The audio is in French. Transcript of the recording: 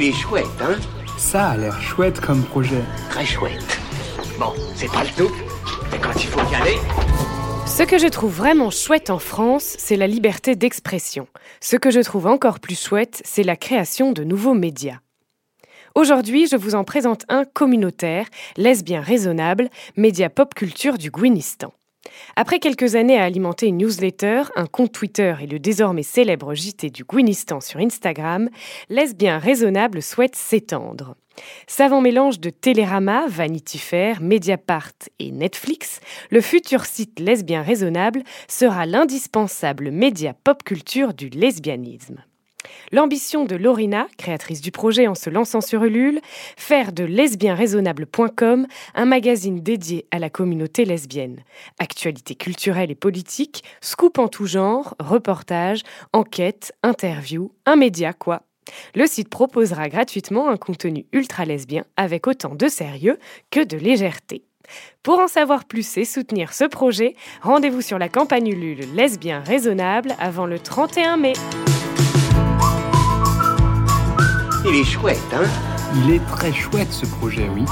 Il est chouette, hein Ça a l'air chouette comme projet. Très chouette. Bon, c'est pas le tout, mais quand il faut y aller... Ce que je trouve vraiment chouette en France, c'est la liberté d'expression. Ce que je trouve encore plus chouette, c'est la création de nouveaux médias. Aujourd'hui, je vous en présente un communautaire, lesbien raisonnable, média pop culture du Gouinistan. Après quelques années à alimenter une newsletter, un compte Twitter et le désormais célèbre JT du Gouinistan sur Instagram, Lesbien Raisonnable souhaite s'étendre. Savant mélange de Télérama, Vanity Fair, Mediapart et Netflix, le futur site Lesbien Raisonnable sera l'indispensable média pop culture du lesbianisme. L'ambition de Lorina, créatrice du projet en se lançant sur Ulule, faire de lesbienraisonnable.com un magazine dédié à la communauté lesbienne. Actualité culturelle et politique, scoop en tout genre, reportages, enquêtes, interviews, un média quoi. Le site proposera gratuitement un contenu ultra lesbien avec autant de sérieux que de légèreté. Pour en savoir plus et soutenir ce projet, rendez-vous sur la campagne Ulule Lesbien Raisonnable avant le 31 mai. Il est chouette, hein? Il est très chouette ce projet, oui.